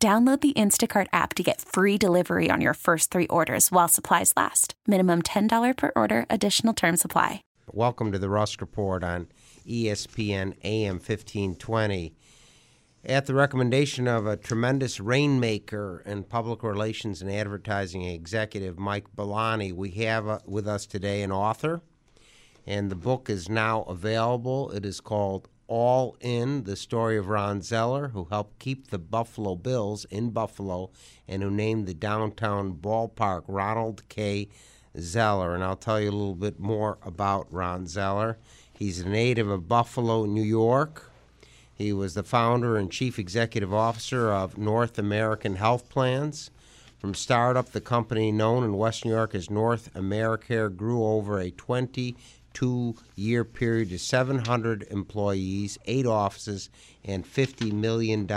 Download the Instacart app to get free delivery on your first three orders while supplies last. Minimum $10 per order, additional term supply. Welcome to the Rusk Report on ESPN AM 1520. At the recommendation of a tremendous rainmaker and public relations and advertising executive, Mike Billoni, we have uh, with us today an author, and the book is now available. It is called all In, the story of Ron Zoeller, who helped keep the Buffalo Bills in Buffalo and who named the downtown ballpark Ronald K. Zoeller. And I'll tell you a little bit more about Ron Zoeller. He's a native of Buffalo, New York. He was the founder and chief executive officer of North American Health Plans. From startup, the company known in West New York as North Americare grew over a 20 two year period to 700 employees, eight offices, and $50 million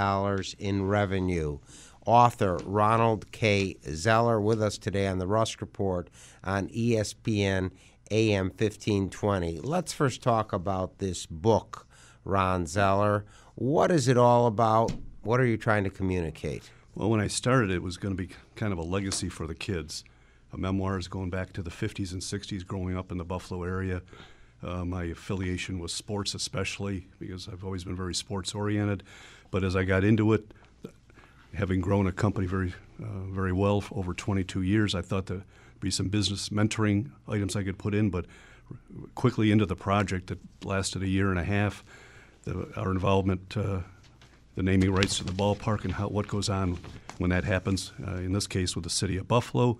in revenue. Author Ronald K. Zoeller with us today on the Rusk Report on ESPN AM 1520. Let's first talk about this book, Ron Zoeller. What is it all about? What are you trying to communicate? Well, when I started, it was going to be kind of a legacy for the kids. A memoir is going back to the 50s and 60s, growing up in the Buffalo area. Uh, my affiliation was sports, especially because I've always been very sports oriented. But as I got into it, having grown a company very, uh, very well for over 22 years, I thought there'd be some business mentoring items I could put in. But quickly into the project that lasted a year and a half, the, our involvement, uh, the naming rights to the ballpark, and how, what goes on when that happens. Uh, in this case, with the city of Buffalo,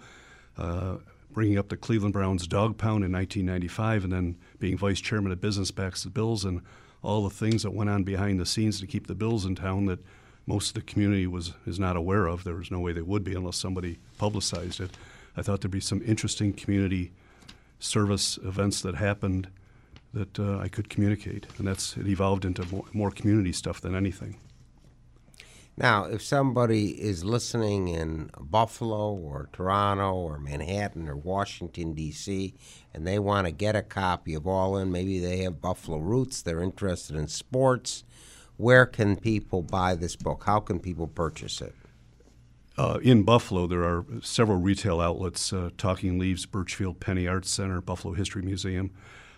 uh, bringing up the Cleveland Browns dog pound in 1995, and then being vice chairman of business backs the Bills, and all the things that went on behind the scenes to keep the Bills in town that most of the community was is not aware of. There was no way they would be unless somebody publicized it. I thought there'd be some interesting community service events that happened that uh, I could communicate, and that's it evolved into more, more community stuff than anything. Now, if somebody is listening in Buffalo or Toronto or Manhattan or Washington, D.C., and they want to get a copy of All In, maybe they have Buffalo roots, they're interested in sports, where can people buy this book? How can people purchase it? Uh, in Buffalo, there are several retail outlets uh, Talking Leaves, Burchfield Penney Arts Center, Buffalo History Museum.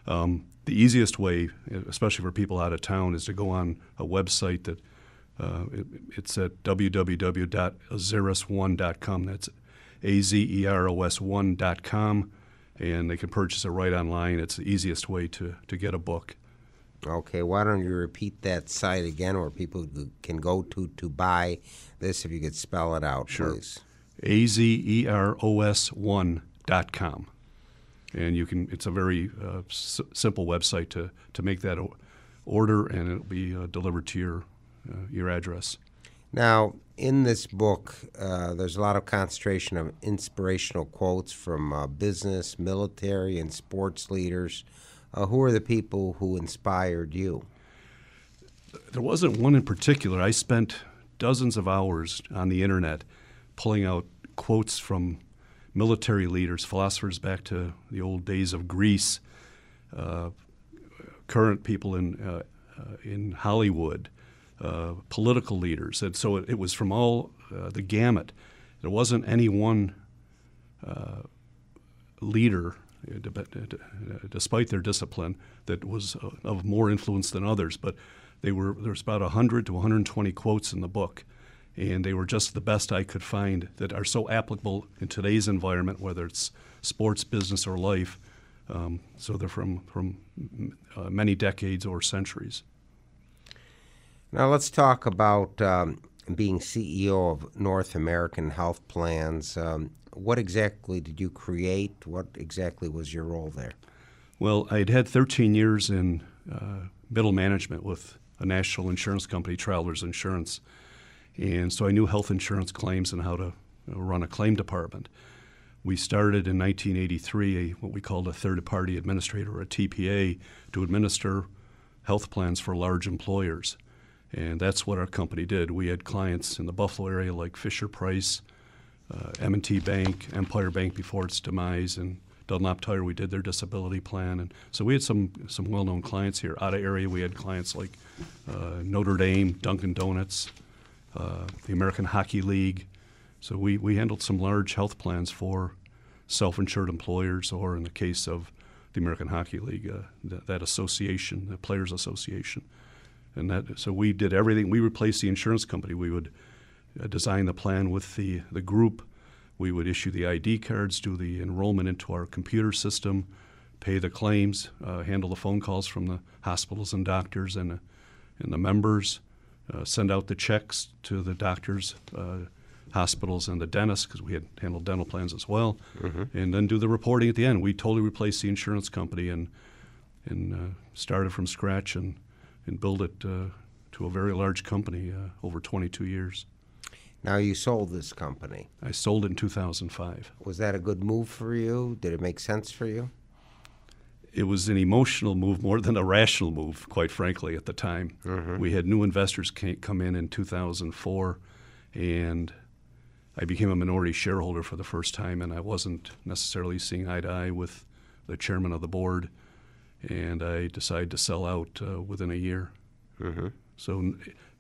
Um, the easiest way, especially for people out of town, is to go on a website that uh, it, it's at www.azeros1.com. That's A Z E R O S 1.com, and they can purchase it right online. It's the easiest way to, to get a book. Okay, why don't you repeat that site again where people can go to to buy this if you could spell it out, Sure. please? A Z E R O S 1.com. And you can, it's a very uh, s- simple website to, to make that o- order, and it'll be uh, delivered to your, your address. Now, in this book, uh, there's a lot of concentration of inspirational quotes from uh, business, military, and sports leaders. Uh, who are the people who inspired you? There wasn't one in particular. I spent dozens of hours on the internet pulling out quotes from military leaders, philosophers back to the old days of Greece, uh, current people in, uh, uh, in Hollywood, uh, political leaders. And so it, it was from all uh, the gamut. There wasn't any one uh, leader, uh, uh, despite their discipline, that was of more influence than others. But they were there's about 100 to 120 quotes in the book, and they were just the best I could find that are so applicable in today's environment, whether it's sports, business, or life. Um, so they're from from uh, many decades or centuries. Now, let's talk about um, being CEO of North American Health Plans. Um, what exactly did you create? What exactly was your role there? Well, I'd had 13 years in uh, middle management with a national insurance company, Travelers Insurance, And so I knew health insurance claims and how to run a claim department. We started in 1983 a, what we called a third party administrator, or a TPA, to administer health plans for large employers. And that's what our company did. We had clients in the Buffalo area like Fisher Price, uh, M&T Bank, Empire Bank before its demise, and Dunlop Tire. We did their disability plan, and so we had some some well-known clients here. Out of area, we had clients like uh, Notre Dame, Dunkin' Donuts, uh, the American Hockey League. So we, we handled some large health plans for self-insured employers, or in the case of the American Hockey League, uh, that, that association, the Players Association, and that. So we did everything. We replaced the insurance company. We would uh, design the plan with the the group. We would issue the ID cards, do the enrollment into our computer system, pay the claims, uh, handle the phone calls from the hospitals and doctors and, uh, and the members, uh, send out the checks to the doctors, uh, hospitals, and the dentists because we had handled dental plans as well, mm-hmm. and then do the reporting at the end. We totally replaced the insurance company and and uh, started from scratch and and build it uh, to a very large company over 22 years. Now you sold this company. I sold it in 2005. Was that a good move for you? Did it make sense for you? It was an emotional move more than a rational move, quite frankly, at the time. Mm-hmm. We had new investors come in in 2004, and I became a minority shareholder for the first time, and I wasn't necessarily seeing eye to eye with the chairman of the board, and I decided to sell out uh, within a year. Mm-hmm. So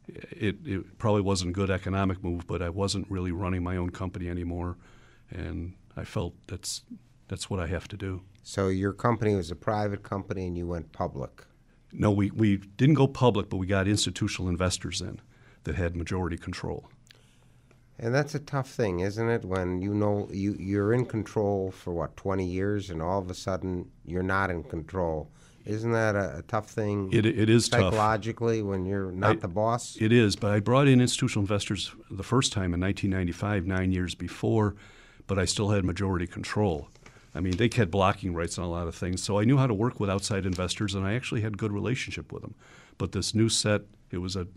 it, it probably wasn't a good economic move, but I wasn't really running my own company anymore, and I felt that's that's what I have to do. So your company was a private company, and you went public. No, we, we didn't go public, but we got institutional investors in that had majority control. And that's a tough thing, isn't it? When you know you you're in control for what twenty years, and all of a sudden you're not in control isn't that a, a tough thing? It, it is psychologically tough. when you're not I, the boss. It is, but I brought in institutional investors the first time in 1995, nine years before, but I still had majority control. I mean, they had blocking rights on a lot of things, so I knew how to work with outside investors, and I actually had good relationship with them. But this new set, it was a,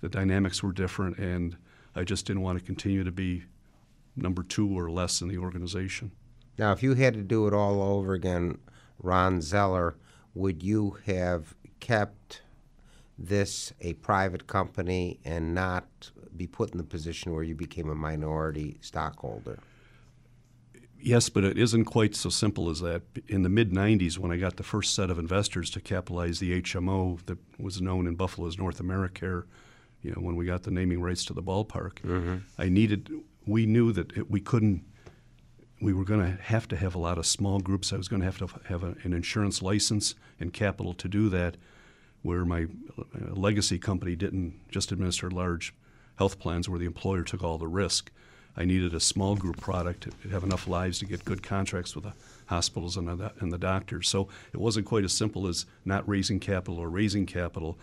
the dynamics were different, and I just didn't want to continue to be number two or less in the organization. Now, if you had to do it all over again, Ron Zoeller would you have kept this a private company and not be put in the position where you became a minority stockholder? Yes, but it isn't quite so simple as that. In the mid 90s, when I got the first set of investors to capitalize the HMO that was known in Buffalo as North America, you know, when we got the naming rights to the ballpark, mm-hmm. I needed, we knew that it, we couldn't we were going to have to have a lot of small groups. I was going to have to have a, an insurance license and capital to do that, where my uh, legacy company didn't just administer large health plans where the employer took all the risk. I needed a small group product to have enough lives to get good contracts with the hospitals and the, and the doctors. So it wasn't quite as simple as not raising capital or raising capital.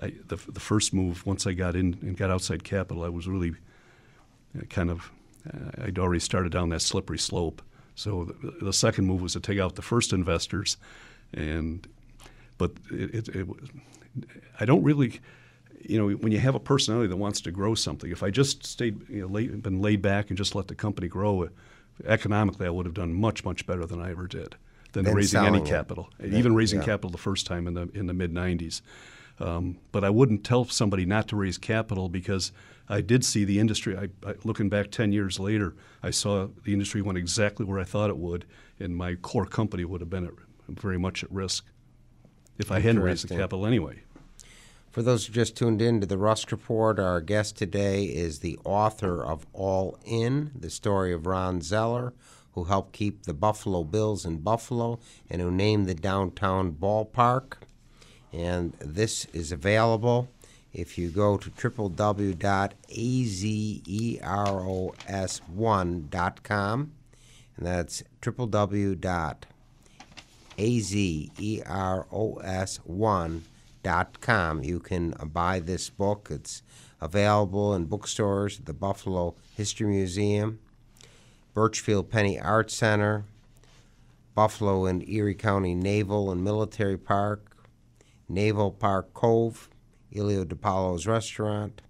I, the, the first move, once I got in and got outside capital, I was really uh, kind of uh, I'd already started down that slippery slope. So the, the, second move was to take out the first investors, and but it, it, it, I don't really, you know, when you have a personality that wants to grow something, if I just stayed, you know, laid, been laid back and just let the company grow, economically I would have done much much better than I ever did than then raising any capital, even raising yeah. capital the first time in the in the mid '90s. Um, but I wouldn't tell somebody not to raise capital because I did see the industry. I, I, looking back 10 years later, I saw the industry went exactly where I thought it would, and my core company would have been at, very much at risk if I hadn't raised the capital anyway. For those who just tuned in to the Rusk Report, our guest today is the author of All In, the story of Ron Zoeller, who helped keep the Buffalo Bills in Buffalo and who named the downtown ballpark. And this is available if you go to www.azeros1.com, and that's www.azeros1.com, you can buy this book. It's available in bookstores the Buffalo History Museum, Burchfield Penney Art Center, Buffalo and Erie County Naval and Military Park, Naval Park Cove, Ilio DiPaolo's Restaurant,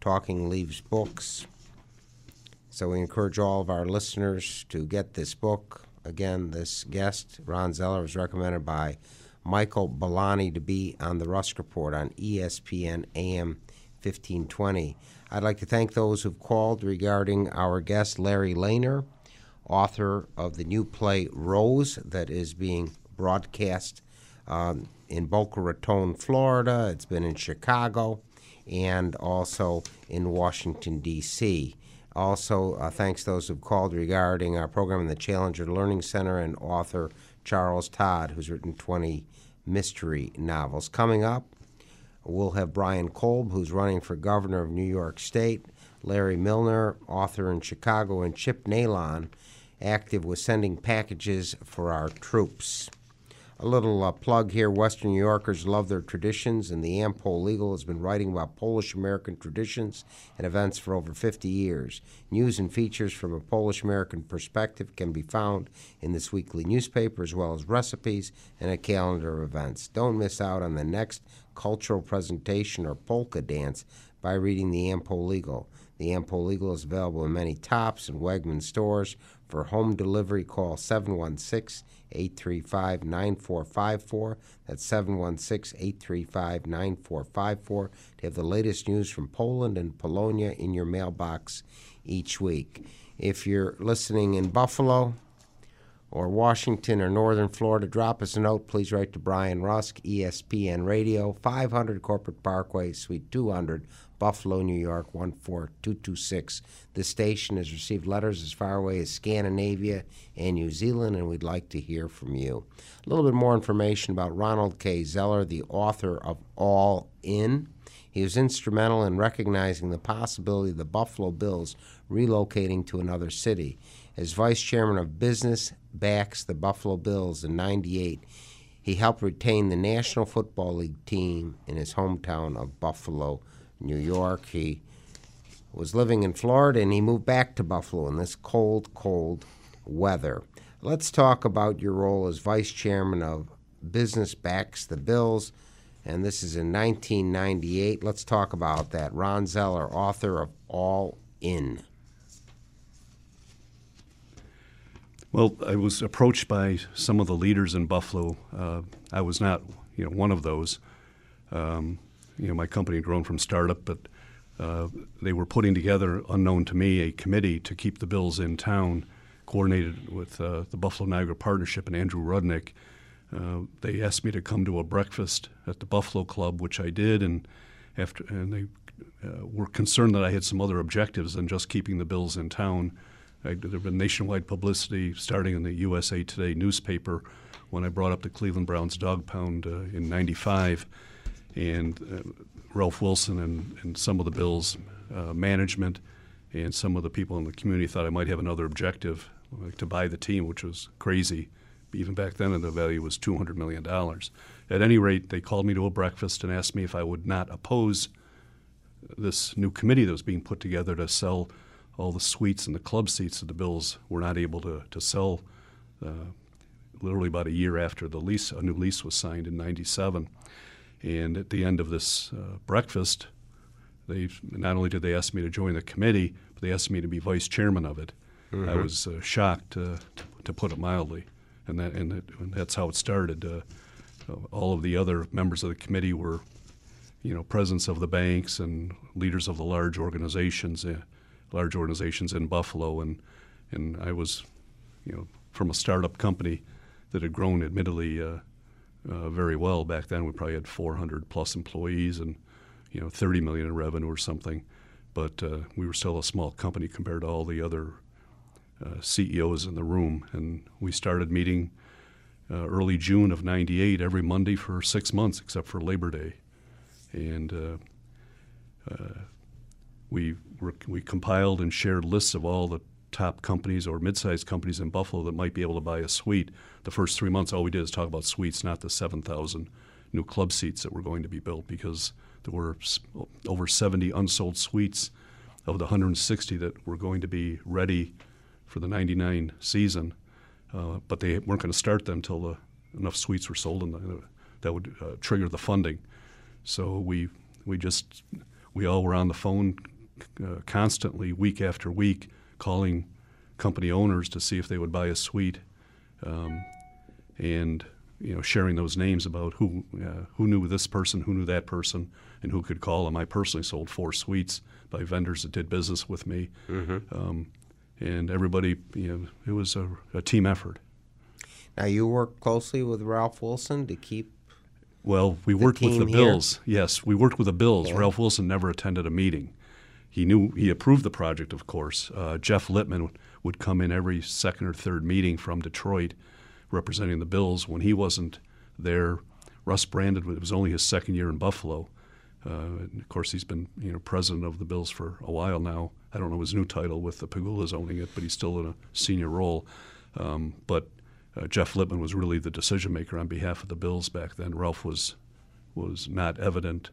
Talking Leaves Books. So we encourage all of our listeners to get this book. Again, this guest, Ron Zoeller, was recommended by Michael Billoni to be on the Rusk Report on ESPN AM 1520. I'd like to thank those who've called regarding our guest, Larry Lehner, author of the new play Rose, that is being broadcast um, in Boca Raton, Florida. It's been in Chicago and also in Washington, D.C. Also, uh, thanks those who've called regarding our program in the Challenger Learning Center and author Charles Todd, who's written 20 mystery novels. Coming up, we'll have Brian Kolb, who's running for governor of New York State, Larry Milner, author in Chicago, and Chip Nalon, active with sending packages for our troops. A little uh, plug here Western New Yorkers love their traditions, and the Am-Pol Eagle has been writing about Polish American traditions and events for over 50 years. News and features from a Polish American perspective can be found in this weekly newspaper, as well as recipes and a calendar of events. Don't miss out on the next cultural presentation or polka dance by reading the Am-Pol Eagle. The Am-Pol Eagle is available in many Tops and Wegman stores. For home delivery, call 716 835 9454. That's 716 835 9454 to have the latest news from Poland and Polonia in your mailbox each week. If you're listening in Buffalo, or Washington or Northern Florida, drop us a note. Please write to Brian Rusk, ESPN Radio, 500 Corporate Parkway, Suite 200, Buffalo, New York 14226. This station has received letters as far away as Scandinavia and New Zealand, and we'd like to hear from you. A little bit more information about Ronald K. Zoeller, the author of All In. He was instrumental in recognizing the possibility of the Buffalo Bills relocating to another city. As vice chairman of business backs the Buffalo Bills in 98, he helped retain the National Football League team in his hometown of Buffalo, New York. He was living in Florida and he moved back to Buffalo in this cold, cold weather. Let's talk about your role as vice chairman of Business Backs the Bills, and this is in 1998. Let's talk about that. Ron Zoeller, author of All In. Well, I was approached by some of the leaders in Buffalo. Uh, I was not, you know, one of those. Um, you know, my company had grown from startup, but uh, they were putting together, unknown to me, a committee to keep the Bills in town, coordinated with uh, the Buffalo Niagara Partnership and Andrew Rudnick. Uh, they asked me to come to a breakfast at the Buffalo Club, which I did, and after and they uh, were concerned that I had some other objectives than just keeping the Bills in town. There had been nationwide publicity starting in the USA Today newspaper when I brought up the Cleveland Browns dog pound uh, in '95 and uh, Ralph Wilson and, and some of the Bills uh, management and some of the people in the community thought I might have another objective, like to buy the team, which was crazy. Even back then, the value was $200 million. At any rate, they called me to a breakfast and asked me if I would not oppose this new committee that was being put together to sell all the suites and the club seats that the Bills were not able to, to sell uh, literally about a year after the lease, a new lease was signed in 97. And at the end of this uh, breakfast, they not only did they ask me to join the committee, but they asked me to be vice chairman of it. Mm-hmm. I was uh, shocked, uh, to, to, put it mildly, and that and, it, and that's how it started. Uh, all of the other members of the committee were, you know, presidents of the banks and leaders of the large organizations, uh, large organizations in Buffalo, and and I was, you know, from a startup company that had grown, admittedly, uh, uh, very well. Back then, we probably had 400 plus employees and you know 30 million in revenue or something. But uh, we were still a small company compared to all the other uh, CEOs in the room. And we started meeting uh, early June of '98 every Monday for six months, except for Labor Day. And uh, uh, we we compiled and shared lists of all the top companies or mid-sized companies in Buffalo that might be able to buy a suite. The first three months, all we did is talk about suites, not the 7,000 new club seats that were going to be built because there were over 70 unsold suites of the 160 that were going to be ready for the 99 season, uh, but they weren't going to start them until the, enough suites were sold and the, that would uh, trigger the funding. So we we just we all were on the phone uh, constantly, week after week, calling company owners to see if they would buy a suite, um, and you know, sharing those names about who uh, who knew this person, who knew that person, and who could call them. I personally sold four suites by vendors that did business with me, mm-hmm. um, and everybody, you know, it was a, a team effort. Now you work closely with Ralph Wilson to keep well, we worked with the Bills. Yes, we worked with the Bills. Yeah. Ralph Wilson never attended a meeting. He knew he approved the project, of course. Uh, Jeff Littman would come in every second or third meeting from Detroit, representing the Bills. When he wasn't there, Russ Brandon it was only his second year in Buffalo. Uh, of course, he's been you know president of the Bills for a while now. I don't know his new title with the Pegulas owning it, but he's still in a senior role. Um, but uh, Jeff Littman was really the decision maker on behalf of the Bills back then. Ralph was was not evident.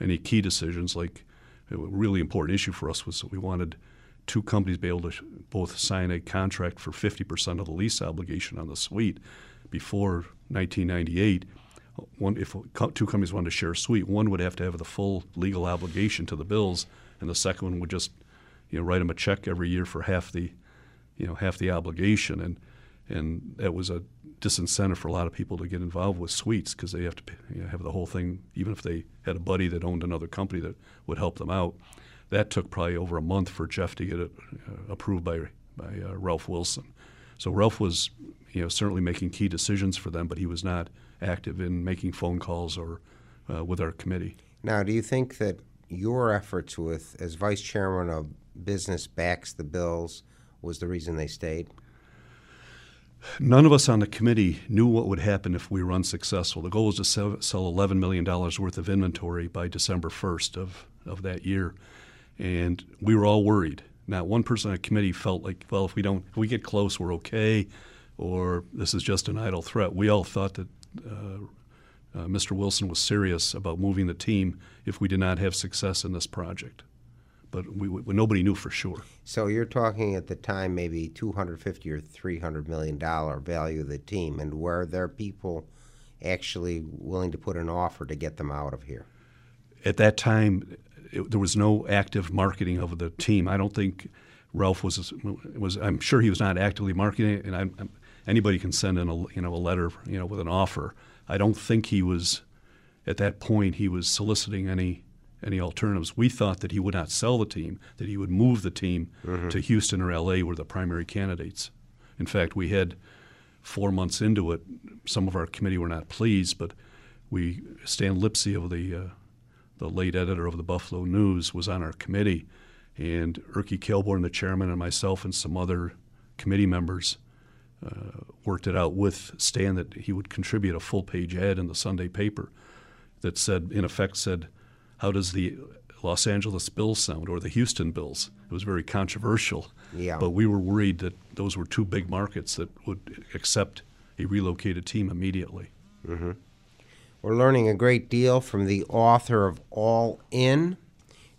Any key decisions, like a really important issue for us, was that we wanted two companies to be able to both sign a contract for 50% of the lease obligation on the suite before 1998. One, if two companies wanted to share a suite, one would have to have the full legal obligation to the bills, and the second one would just, you know, write them a check every year for half the, you know, half the obligation. And and that was a disincentive for a lot of people to get involved with suites because they have to you know, have the whole thing, even if they had a buddy that owned another company that would help them out. That took probably over a month for Jeff to get it uh, approved by by uh, Ralph Wilson. So Ralph was, you know, certainly making key decisions for them, but he was not active in making phone calls or uh, with our committee. Now, do you think that your efforts with as vice chairman of business backs the bills was the reason they stayed? None of us on the committee knew what would happen if we were unsuccessful. The goal was to sell, sell $11 million worth of inventory by December 1st of, of that year. And we were all worried. Not one person on the committee felt like, well, if we don't, if we get close, we're okay, or this is just an idle threat. We all thought that uh, uh, Mr. Wilson was serious about moving the team if we did not have success in this project but we, we, nobody knew for sure. So you're talking at the time maybe 250 or 300 million dollar value of the team, and were there people actually willing to put an offer to get them out of here? At that time, it, there was no active marketing of the team. I don't think Ralph was was. I'm sure he was not actively marketing it, and I'm, I'm, anybody can send in a you know a letter you know with an offer. I don't think he was at that point he was soliciting any any alternatives. We thought that he would not sell the team, that he would move the team mm-hmm. to Houston or LA, were the primary candidates. In fact, we had four months into it. Some of our committee were not pleased, but we Stan Lipsey of the uh, the late editor of the Buffalo News was on our committee, and Erky Kelborn, the chairman, and myself and some other committee members uh, worked it out with Stan that he would contribute a full page ad in the Sunday paper that said, in effect, said how does the Los Angeles Bills sound or the Houston Bills? It was very controversial. Yeah. But we were worried that those were two big markets that would accept a relocated team immediately. Mm-hmm. We're learning a great deal from the author of All In,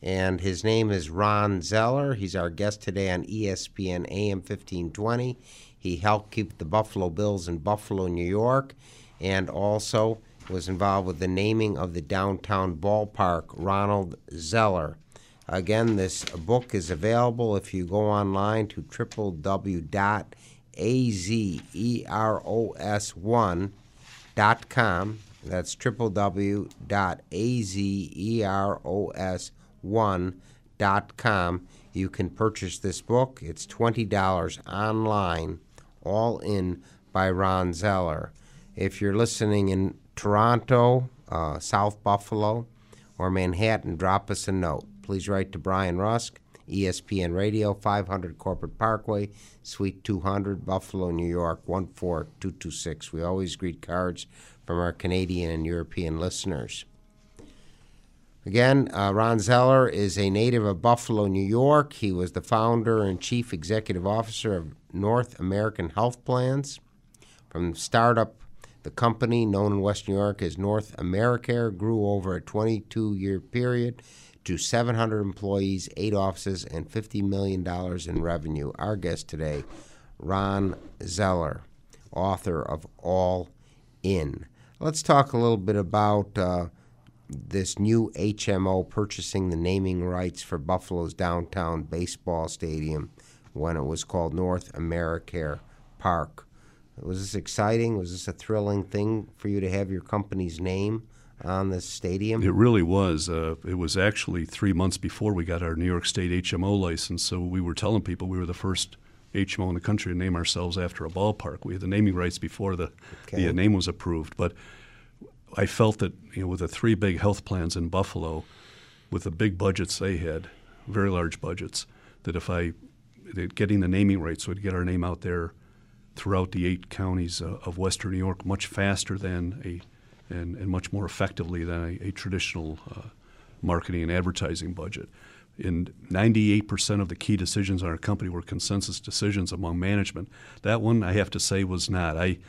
and his name is Ron Zoeller. He's our guest today on ESPN AM 1520. He helped keep the Buffalo Bills in Buffalo, New York, and also was involved with the naming of the downtown ballpark, Ronald Zoeller. Again, this book is available if you go online to www.azeros1.com. That's www.azeros1.com. You can purchase this book. It's $20 online, all in by Ron Zoeller. If you're listening in Toronto, uh, South Buffalo, or Manhattan, drop us a note. Please write to Brian Rusk, ESPN Radio, 500 Corporate Parkway, Suite 200, Buffalo, New York, 14226. We always greet cards from our Canadian and European listeners. Again, uh, Ron Zoeller is a native of Buffalo, New York. He was the founder and chief executive officer of North American Health Plans. From startup the company, known in West New York as North Americare, grew over a 22 year period to 700 employees, eight offices, and $50 million in revenue. Our guest today, Ron Zoeller, author of All In. Let's talk a little bit about uh, this new HMO purchasing the naming rights for Buffalo's downtown baseball stadium when it was called North AmeriCare Park. Was this exciting? Was this a thrilling thing for you to have your company's name on the stadium? It really was. Uh, it was actually three months before we got our New York State HMO license, so we were telling people we were the first HMO in the country to name ourselves after a ballpark. We had the naming rights before the, Okay. the name was approved, but I felt that you know with the three big health plans in Buffalo, with the big budgets they had, very large budgets, that if I that getting the naming rights would get our name out there throughout the eight counties uh, of Western New York much faster than a and, and much more effectively than a, a traditional uh, marketing and advertising budget. In 98% of the key decisions on our company were consensus decisions among management. That one, I have to say, was not. I,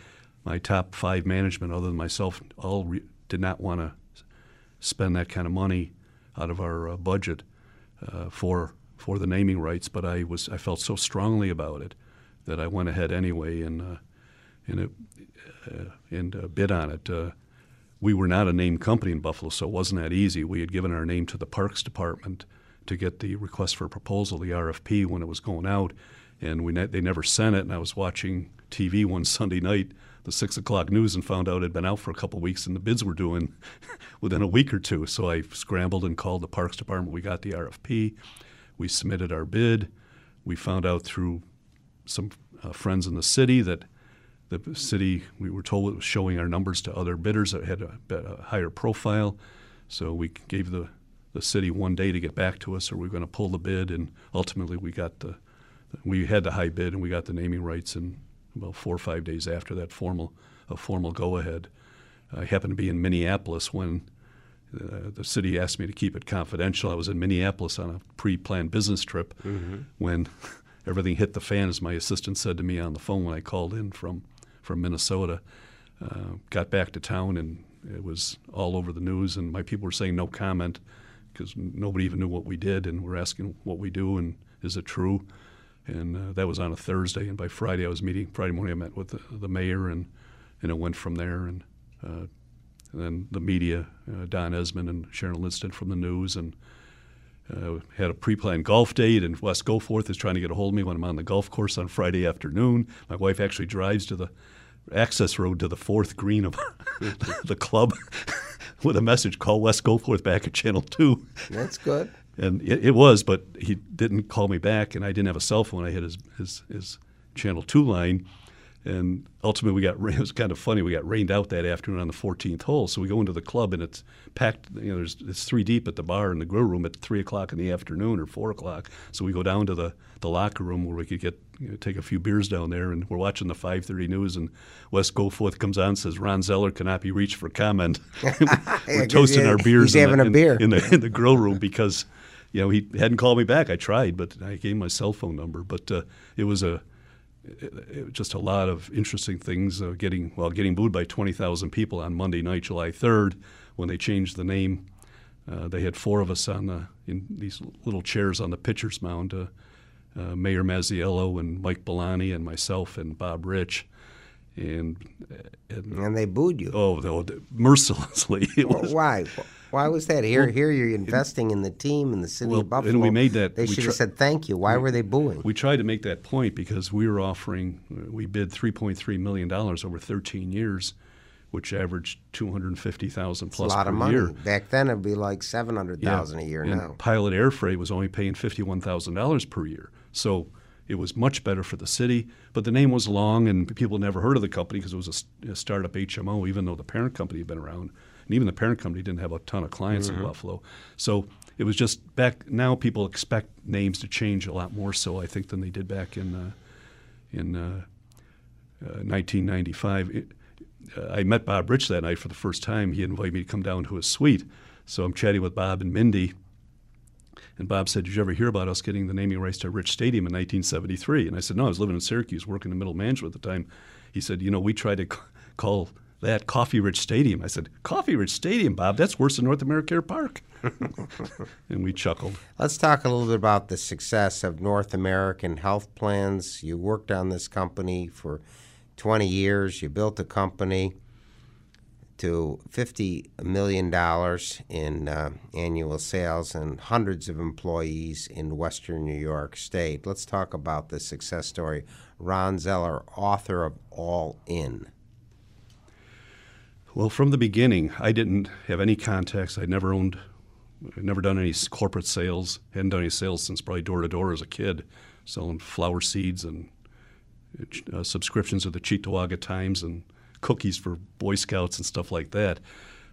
my top five management, other than myself, all re- did not want to spend that kind of money out of our uh, budget uh, for for the naming rights. But I was I felt so strongly about it that I went ahead anyway and uh, and it, uh, and uh, bid on it. Uh, we were not a named company in Buffalo, so it wasn't that easy. We had given our name to the Parks Department to get the request for proposal, the RFP, when it was going out, and we ne- they never sent it. And I was watching TV one Sunday night, the six o'clock news, and found out it had been out for a couple weeks, and the bids were in within a week or two. So I scrambled and called the Parks Department. We got the RFP, we submitted our bid. We found out through some uh, friends in the city that the city, we were told it was showing our numbers to other bidders that had a, a higher profile. So we gave the, the city one day to get back to us, or we are going to pull the bid. And ultimately, we got the, we had the high bid, and we got the naming rights in about four or five days after that formal, a formal go ahead. I happened to be in Minneapolis when uh, the city asked me to keep it confidential. I was in Minneapolis on a pre-planned business trip when everything hit the fan, as my assistant said to me on the phone when I called in from from Minnesota. Uh, got back to town and it was all over the news, and my people were saying no comment because nobody even knew what we did, and we're asking what we do and is it true. And uh, that was on a Thursday, and by Friday I was meeting. Friday morning I met with the, the mayor, and and it went from there. And, uh, and then the media, uh, Don Esmonde and Sharon Linstedt from the news, and uh, had a pre-planned golf date, and Wes Goforth is trying to get a hold of me when I'm on the golf course on Friday afternoon. My wife actually drives to the access road to the fourth green of the club with a message: "Call Wes Goforth back at Channel 2. That's good. And it, it was, but he didn't call me back, and I didn't have a cell phone. I had his his, his Channel 2 line. And ultimately, we got it was kind of funny. We got rained out that afternoon on the 14th hole. So we go into the club and it's packed. You know, there's it's three deep at the bar in the grill room at three o'clock in the afternoon or four o'clock. So we go down to the, the locker room where we could get you know, take a few beers down there, and we're watching the 5:30 news. And Wes Goforth comes on and says Ron Zoeller cannot be reached for comment. we're toasting he- our beers. in having the, a in- beer. in the in the grill room because you know he hadn't called me back. I tried, but I gave him my cell phone number. But uh, it was a it, it, just a lot of interesting things. Uh, getting well, getting booed by twenty thousand people on Monday night, July third, when they changed the name. Uh, they had four of us on the in these little chairs on the pitcher's mound. Uh, uh, Mayor Masiello and Mike Billoni and myself and Bob Rich, and, and And they booed you. oh, the, mercilessly. It was, Why? Why was that? Here, here you're investing in the team and the city Well, of Buffalo. and we made that- They should have said thank you. Why were they booing? We tried to make that point because we were offering, we bid $3.3 million over 13 years, which averaged 250,000 plus a lot per of money. year. Back then, it'd be like seven hundred thousand a year and now. Pilot Air Freight was only paying $51,000 per year. So it was much better for the city, but the name was long and people never heard of the company because it was a startup HMO, even though the parent company had been around. And even the parent company didn't have a ton of clients Mm-hmm. in Buffalo. So it was just back now people expect names to change a lot more so, I think, than they did back in, uh, in uh, uh, 1995. It, uh, I met Bob Rich that night for the first time. He invited me to come down to his suite. So I'm chatting with Bob and Mindy. And Bob said, Did you ever hear about us getting the naming rights to Rich Stadium in 1973? And I said, No, I was living in Syracuse, working in middle management at the time. He said, You know, we tried to c- call that Coffee Rich Stadium. I said, Coffee Rich Stadium, Bob? That's worse than North AmeriCare Park. and we chuckled. Let's talk a little bit about the success of North American Health Plans. You worked on this company for 20 years. You built a company. to $50 million in uh, annual sales and hundreds of employees in Western New York State. Let's talk about the success story. Ron Zoeller, author of All In. Well, from the beginning, I didn't have any contacts. I'd never owned, I'd never done any corporate sales. Hadn't done any sales since probably door to door as a kid, selling flower seeds and uh, subscriptions to the Cheektowaga Times and cookies for Boy Scouts and stuff like that.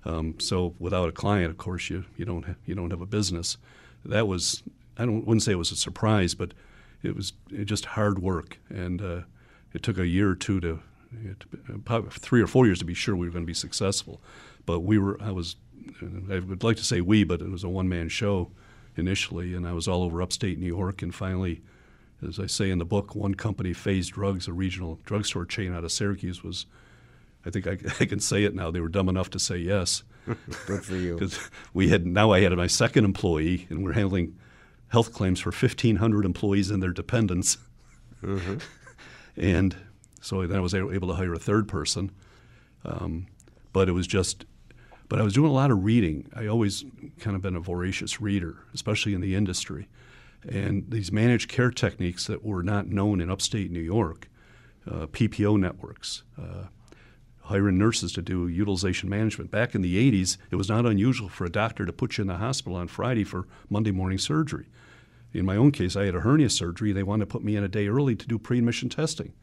Um, so without a client, of course, you, you don't ha- you don't have a business. That was I don't wouldn't say it was a surprise, but it was just hard work, and uh, it took a year or two to, three or four years to be sure we were going to be successful. But we were I was I would like to say we, but it was a one man show initially, and I was all over upstate New York, and finally. As I say in the book, one company, Fay's Drugs, a regional drugstore chain out of Syracuse, was I think I, I, can say it now. They were dumb enough to say yes. Good for you. Because we had now I had my second employee, and we're handling health claims for 1,500 employees and their dependents. Mm-hmm. and so then I was able to hire a third person. Um, but it was just, but I was doing a lot of reading. I always kind of been a voracious reader, especially in the industry. And these managed care techniques that were not known in upstate New York, uh, PPO networks, uh, hiring nurses to do utilization management. Back in the 80s, it was not unusual for a doctor to put you in the hospital on Friday for Monday morning surgery. In my own case, I had a hernia surgery. They wanted to put me in a day early to do pre-admission testing.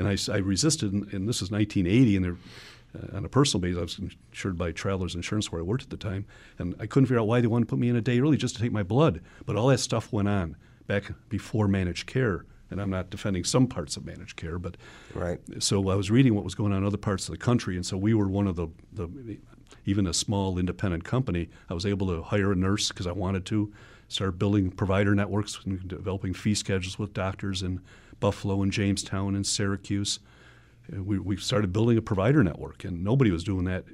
And I, I resisted, and this is 1980, and uh, on a personal basis, I was insured by Travelers Insurance where I worked at the time, and I couldn't figure out why they wanted to put me in a day early just to take my blood. But all that stuff went on back before managed care and I'm not defending some parts of managed care, but right. So I was reading what was going on in other parts of the country, and so we were one of the, the even a small independent company. I was able to hire a nurse because I wanted to, start building provider networks and developing fee schedules with doctors in Buffalo and Jamestown and Syracuse. Uh, we, we started building a provider network, and nobody was doing that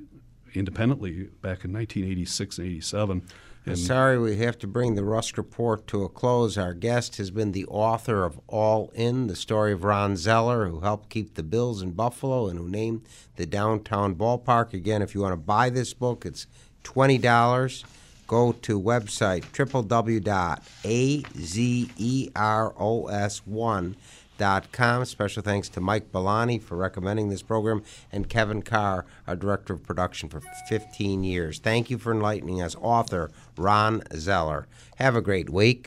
independently back in 1986 and 87. And Sorry, we have to bring the Rusk Report to a close. Our guest has been the author of All In, the story of Ron Zoeller, who helped keep the Bills in Buffalo and who named the downtown ballpark. Again, if you want to buy this book, it's $20. Go to website www.azeros1.com Com. Special thanks to Mike Billoni for recommending this program and Kevin Carr, our director of production for 15 years. Thank you for enlightening us, author Ron Zoeller. Have a great week.